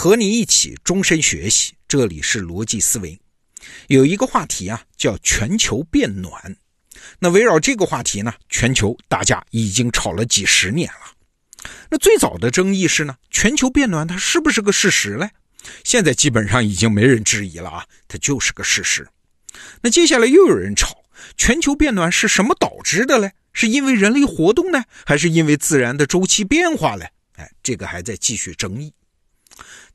和你一起终身学习，这里是逻辑思维。有一个话题啊，叫全球变暖。那围绕这个话题呢，全球大家已经吵了几十年了。那最早的争议是呢，全球变暖它是不是个事实嘞？现在基本上已经没人质疑了啊，它就是个事实。那接下来又有人吵，全球变暖是什么导致的嘞？是因为人类活动呢，还是因为自然的周期变化嘞？哎，这个还在继续争议。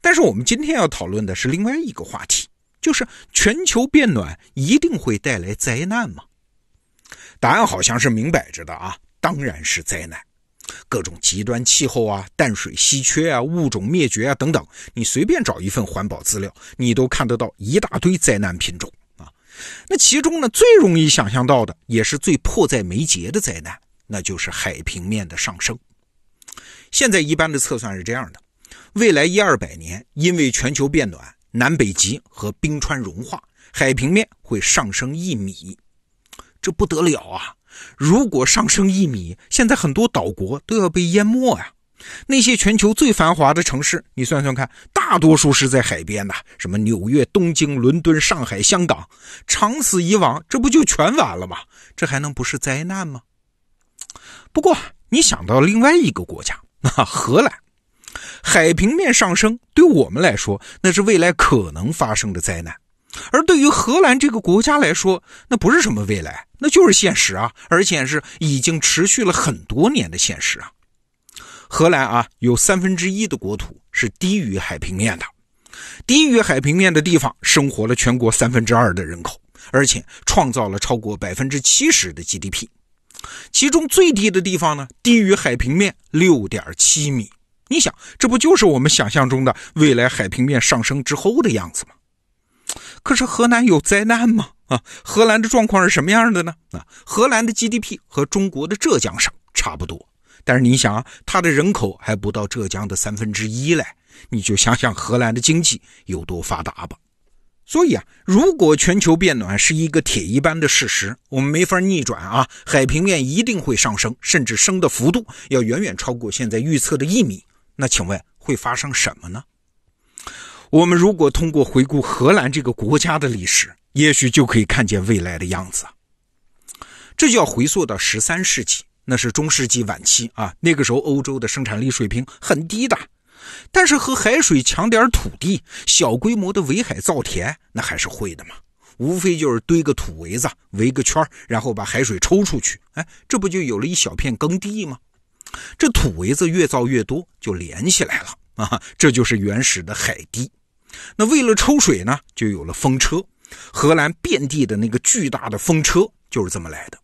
但是我们今天要讨论的是另外一个话题，就是全球变暖一定会带来灾难吗？答案好像是明摆着的啊，当然是灾难，各种极端气候啊、淡水稀缺啊、物种灭绝啊等等，你随便找一份环保资料，你都看得到一大堆灾难品种啊。那其中呢，最容易想象到的，也是最迫在眉睫的灾难，那就是海平面的上升。现在一般的测算是这样的。未来一二百年，因为全球变暖、南北极和冰川融化，海平面会上升一米，这不得了啊！如果上升一米，现在很多岛国都要被淹没呀。那些全球最繁华的城市，你算算看，大多数是在海边的，什么纽约、东京、伦敦、上海、香港，长此以往，这不就全完了吗？这还能不是灾难吗？不过，你想到另外一个国家，那荷兰。海平面上升对我们来说，那是未来可能发生的灾难；而对于荷兰这个国家来说，那不是什么未来，那就是现实啊！而且是已经持续了很多年的现实啊。荷兰啊，有三分之一的国土是低于海平面的，低于海平面的地方生活了全国三分之二的人口，而且创造了超过百分之七十的 GDP。其中最低的地方呢，低于海平面六点七米。你想，这不就是我们想象中的未来海平面上升之后的样子吗？可是河南有灾难吗？啊，荷兰的状况是什么样的呢？啊，荷兰的 GDP 和中国的浙江省差不多，但是你想啊，它的人口还不到浙江的三分之一嘞，你就想想荷兰的经济有多发达吧。所以啊，如果全球变暖是一个铁一般的事实，我们没法逆转啊，海平面一定会上升，甚至升的幅度要远远超过现在预测的一米。那请问会发生什么呢？我们如果通过回顾荷兰这个国家的历史，也许就可以看见未来的样子。这就要回溯到十三世纪，那是中世纪晚期啊。那个时候欧洲的生产力水平很低的，但是和海水抢点土地、小规模的围海造田，那还是会的嘛。无非就是堆个土围子，围个圈然后把海水抽出去，哎，这不就有了一小片耕地吗？这土围子越造越多，就连起来了啊！这就是原始的海堤。那为了抽水呢，就有了风车。荷兰遍地的那个巨大的风车就是这么来的。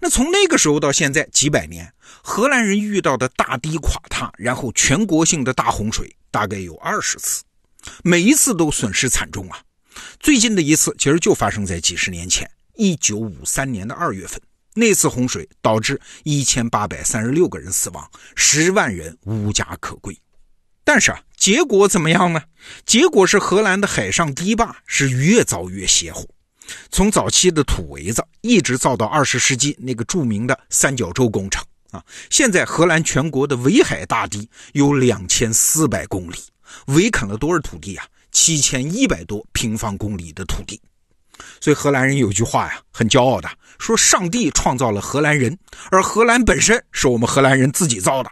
那从那个时候到现在几百年，荷兰人遇到的大堤垮塌，然后全国性的大洪水，大概有二十次，每一次都损失惨重啊。最近的一次其实就发生在几十年前，一九五三年的二月份。那次洪水导致一千八百三十六个人死亡，十万人无家可归。但是啊，结果怎么样呢？结果是荷兰的海上堤坝是越造越邪乎，从早期的土围子一直造到二十世纪那个著名的三角洲工程啊。现在荷兰全国的围海大堤有两千四百公里，围垦了多少土地啊？七千一百多平方公里的土地。所以荷兰人有句话呀，很骄傲的说：“上帝创造了荷兰人，而荷兰本身是我们荷兰人自己造的。”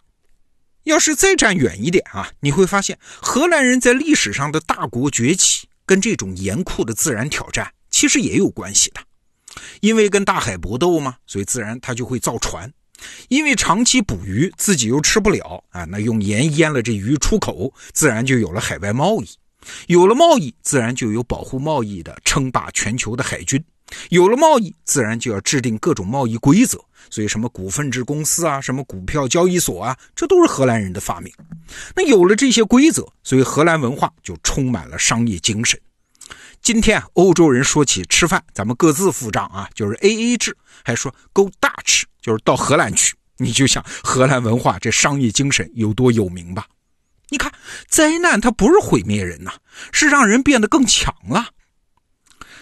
要是再站远一点啊，你会发现荷兰人在历史上的大国崛起跟这种严酷的自然挑战其实也有关系的。因为跟大海搏斗嘛，所以自然他就会造船；因为长期捕鱼自己又吃不了啊，那用盐腌了这鱼出口，自然就有了海外贸易。有了贸易，自然就有保护贸易的称霸全球的海军；有了贸易，自然就要制定各种贸易规则。所以，什么股份制公司啊，什么股票交易所啊，这都是荷兰人的发明。那有了这些规则，所以荷兰文化就充满了商业精神。今天欧洲人说起吃饭，咱们各自付账啊，就是 A A 制，还说 Go Dutch，就是到荷兰去。你就想荷兰文化这商业精神有多有名吧。你看，灾难它不是毁灭人呐，是让人变得更强了。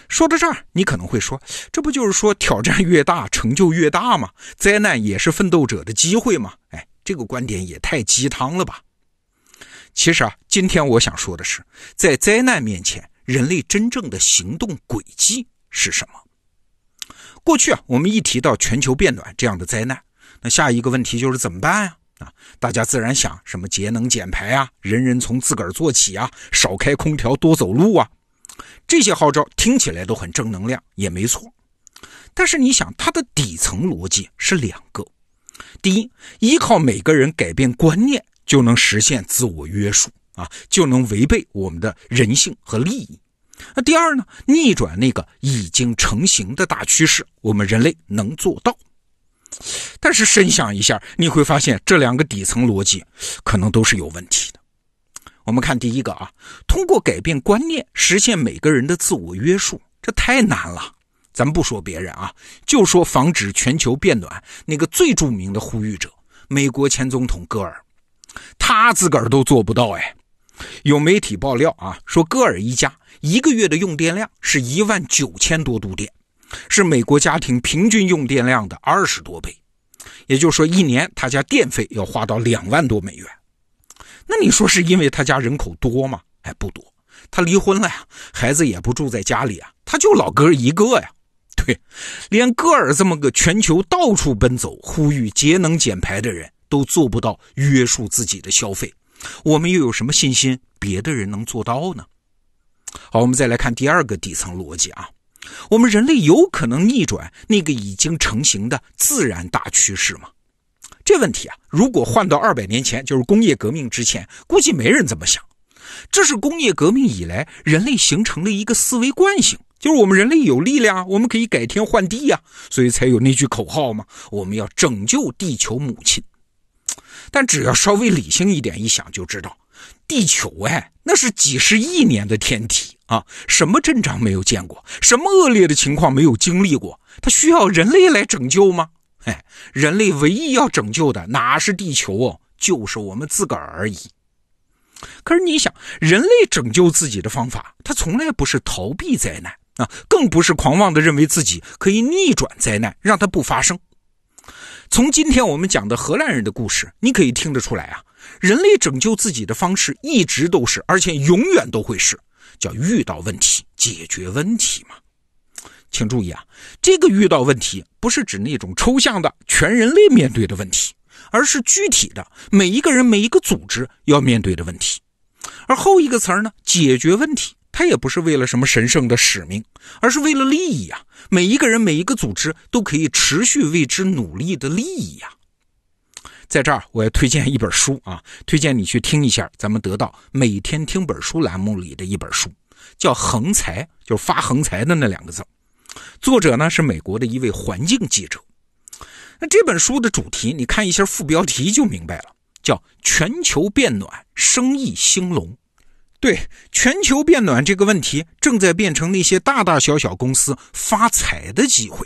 说到这儿，你可能会说，这不就是说挑战越大，成就越大吗？灾难也是奋斗者的机会吗？哎，这个观点也太鸡汤了吧！其实啊，今天我想说的是，在灾难面前，人类真正的行动轨迹是什么？过去啊，我们一提到全球变暖这样的灾难，那下一个问题就是怎么办呀？啊，啊大家自然想什么节能减排啊，人人从自个儿做起啊，少开空调，多走路啊，这些号召听起来都很正能量，也没错。但是你想，它的底层逻辑是两个：第一，依靠每个人改变观念就能实现自我约束啊，就能违背我们的人性和利益。那第二呢？逆转那个已经成型的大趋势，我们人类能做到。但是深想一下，你会发现这两个底层逻辑可能都是有问题的。我们看第一个啊，通过改变观念实现每个人的自我约束，这太难了。咱不说别人啊，就说防止全球变暖那个最著名的呼吁者——美国前总统戈尔，他自个儿都做不到哎。有媒体爆料啊，说戈尔一家一个月的用电量是一万九千多度电，是美国家庭平均用电量的二十多倍。也就是说，一年他家电费要花到两万多美元。那你说是因为他家人口多吗？哎，不多。他离婚了呀，孩子也不住在家里啊，他就老哥一个呀。对，连戈尔这么个全球到处奔走呼吁节能减排的人都做不到约束自己的消费。我们又有什么信心别的人能做到呢？好，我们再来看第二个底层逻辑啊，我们人类有可能逆转那个已经成型的自然大趋势吗？这问题啊，如果换到二百年前，就是工业革命之前，估计没人这么想。这是工业革命以来人类形成的一个思维惯性，就是我们人类有力量，我们可以改天换地呀，所以才有那句口号嘛，我们要拯救地球母亲。但只要稍微理性一点，一想就知道，地球哎，那是几十亿年的天体啊，什么阵仗没有见过，什么恶劣的情况没有经历过，它需要人类来拯救吗？哎，人类唯一要拯救的哪是地球哦，就是我们自个儿而已。可是你想，人类拯救自己的方法，它从来不是逃避灾难啊，更不是狂妄的认为自己可以逆转灾难，让它不发生。从今天我们讲的荷兰人的故事，你可以听得出来啊，人类拯救自己的方式一直都是，而且永远都会是，叫遇到问题解决问题嘛。请注意啊，这个遇到问题不是指那种抽象的全人类面对的问题，而是具体的每一个人、每一个组织要面对的问题。而后一个词儿呢，解决问题。它也不是为了什么神圣的使命，而是为了利益呀！每一个人、每一个组织都可以持续为之努力的利益呀！在这儿，我要推荐一本书啊，推荐你去听一下咱们得到每天听本书栏目里的一本书，叫“横财”，就是发横财的那两个字。作者呢是美国的一位环境记者。那这本书的主题，你看一下副标题就明白了，叫“全球变暖，生意兴隆”。对全球变暖这个问题，正在变成那些大大小小公司发财的机会。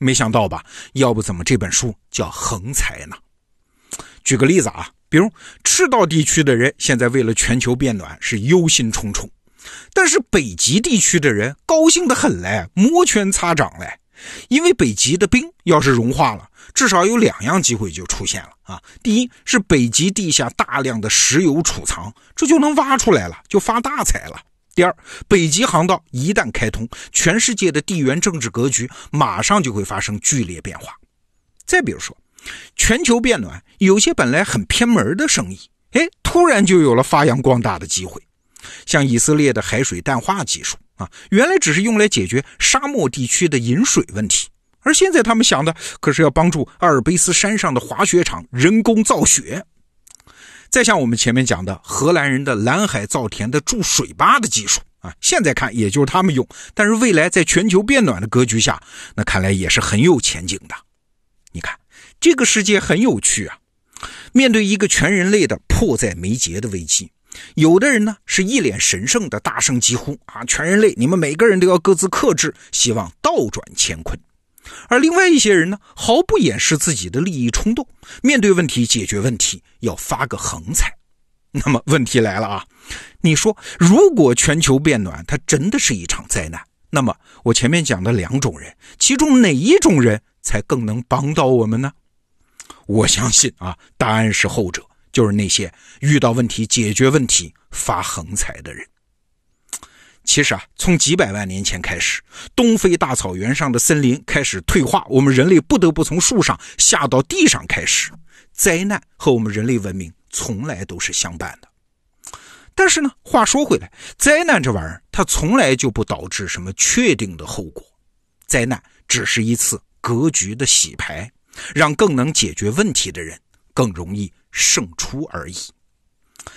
没想到吧？要不怎么这本书叫横财呢？举个例子啊，比如赤道地区的人现在为了全球变暖是忧心忡忡，但是北极地区的人高兴的很嘞，摩拳擦掌嘞，因为北极的冰要是融化了。至少有两样机会就出现了啊！第一是北极地下大量的石油储藏，这就能挖出来了，就发大财了。第二，北极航道一旦开通，全世界的地缘政治格局马上就会发生剧烈变化。再比如说，全球变暖，有些本来很偏门的生意，哎，突然就有了发扬光大的机会。像以色列的海水淡化技术啊，原来只是用来解决沙漠地区的饮水问题。而现在他们想的可是要帮助阿尔卑斯山上的滑雪场人工造雪。再像我们前面讲的荷兰人的蓝海造田的筑水坝的技术啊，现在看也就是他们用，但是未来在全球变暖的格局下，那看来也是很有前景的。你看这个世界很有趣啊！面对一个全人类的迫在眉睫的危机，有的人呢是一脸神圣的大声疾呼啊，全人类你们每个人都要各自克制，希望倒转乾坤。而另外一些人呢，毫不掩饰自己的利益冲动，面对问题解决问题要发个横财。那么问题来了啊，你说如果全球变暖它真的是一场灾难，那么我前面讲的两种人，其中哪一种人才更能帮到我们呢？我相信啊，答案是后者，就是那些遇到问题解决问题、发横财的人。其实啊，从几百万年前开始，东非大草原上的森林开始退化，我们人类不得不从树上下到地上开始，灾难和我们人类文明从来都是相伴的。但是呢，话说回来，灾难这玩意儿，它从来就不导致什么确定的后果，灾难只是一次格局的洗牌，让更能解决问题的人更容易胜出而已。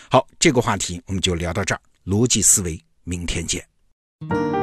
好，这个话题我们就聊到这儿，逻辑思维。明天见。